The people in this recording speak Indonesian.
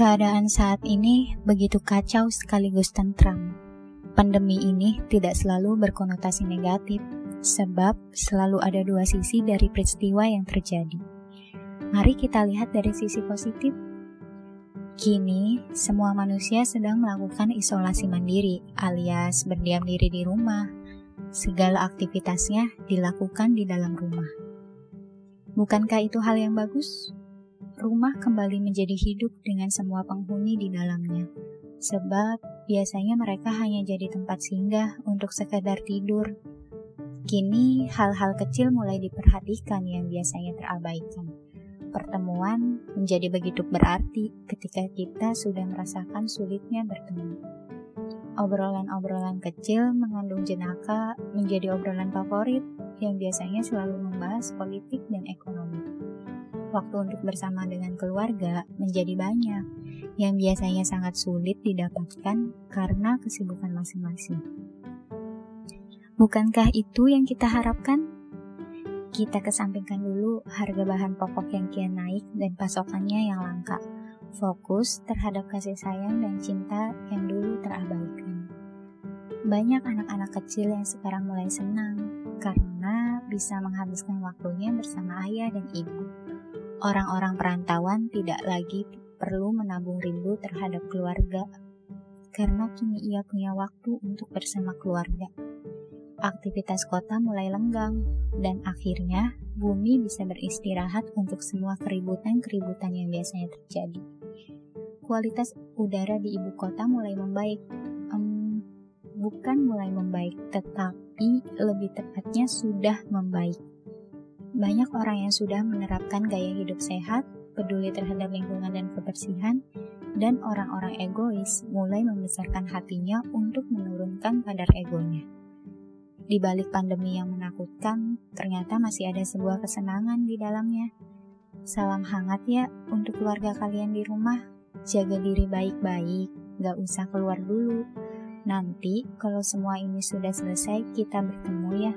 Keadaan saat ini begitu kacau sekaligus tentram. Pandemi ini tidak selalu berkonotasi negatif, sebab selalu ada dua sisi dari peristiwa yang terjadi. Mari kita lihat dari sisi positif. Kini, semua manusia sedang melakukan isolasi mandiri, alias berdiam diri di rumah. Segala aktivitasnya dilakukan di dalam rumah. Bukankah itu hal yang bagus? Rumah kembali menjadi hidup dengan semua penghuni di dalamnya. Sebab biasanya mereka hanya jadi tempat singgah untuk sekedar tidur. Kini hal-hal kecil mulai diperhatikan yang biasanya terabaikan. Pertemuan menjadi begitu berarti ketika kita sudah merasakan sulitnya bertemu. Obrolan-obrolan kecil mengandung jenaka menjadi obrolan favorit yang biasanya selalu membahas politik dan ekonomi waktu untuk bersama dengan keluarga menjadi banyak, yang biasanya sangat sulit didapatkan karena kesibukan masing-masing. Bukankah itu yang kita harapkan? Kita kesampingkan dulu harga bahan pokok yang kian naik dan pasokannya yang langka. Fokus terhadap kasih sayang dan cinta yang dulu terabaikan. Banyak anak-anak kecil yang sekarang mulai senang karena bisa menghabiskan waktunya bersama ayah dan ibu orang-orang perantauan tidak lagi perlu menabung rindu terhadap keluarga, karena kini ia punya waktu untuk bersama keluarga. Aktivitas kota mulai lenggang, dan akhirnya bumi bisa beristirahat untuk semua keributan-keributan yang biasanya terjadi. Kualitas udara di ibu kota mulai membaik. Um, bukan mulai membaik, tetapi lebih tepatnya sudah membaik banyak orang yang sudah menerapkan gaya hidup sehat, peduli terhadap lingkungan dan kebersihan, dan orang-orang egois mulai membesarkan hatinya untuk menurunkan kadar egonya. Di balik pandemi yang menakutkan, ternyata masih ada sebuah kesenangan di dalamnya. Salam hangat ya untuk keluarga kalian di rumah. Jaga diri baik-baik, gak usah keluar dulu. Nanti kalau semua ini sudah selesai, kita bertemu ya.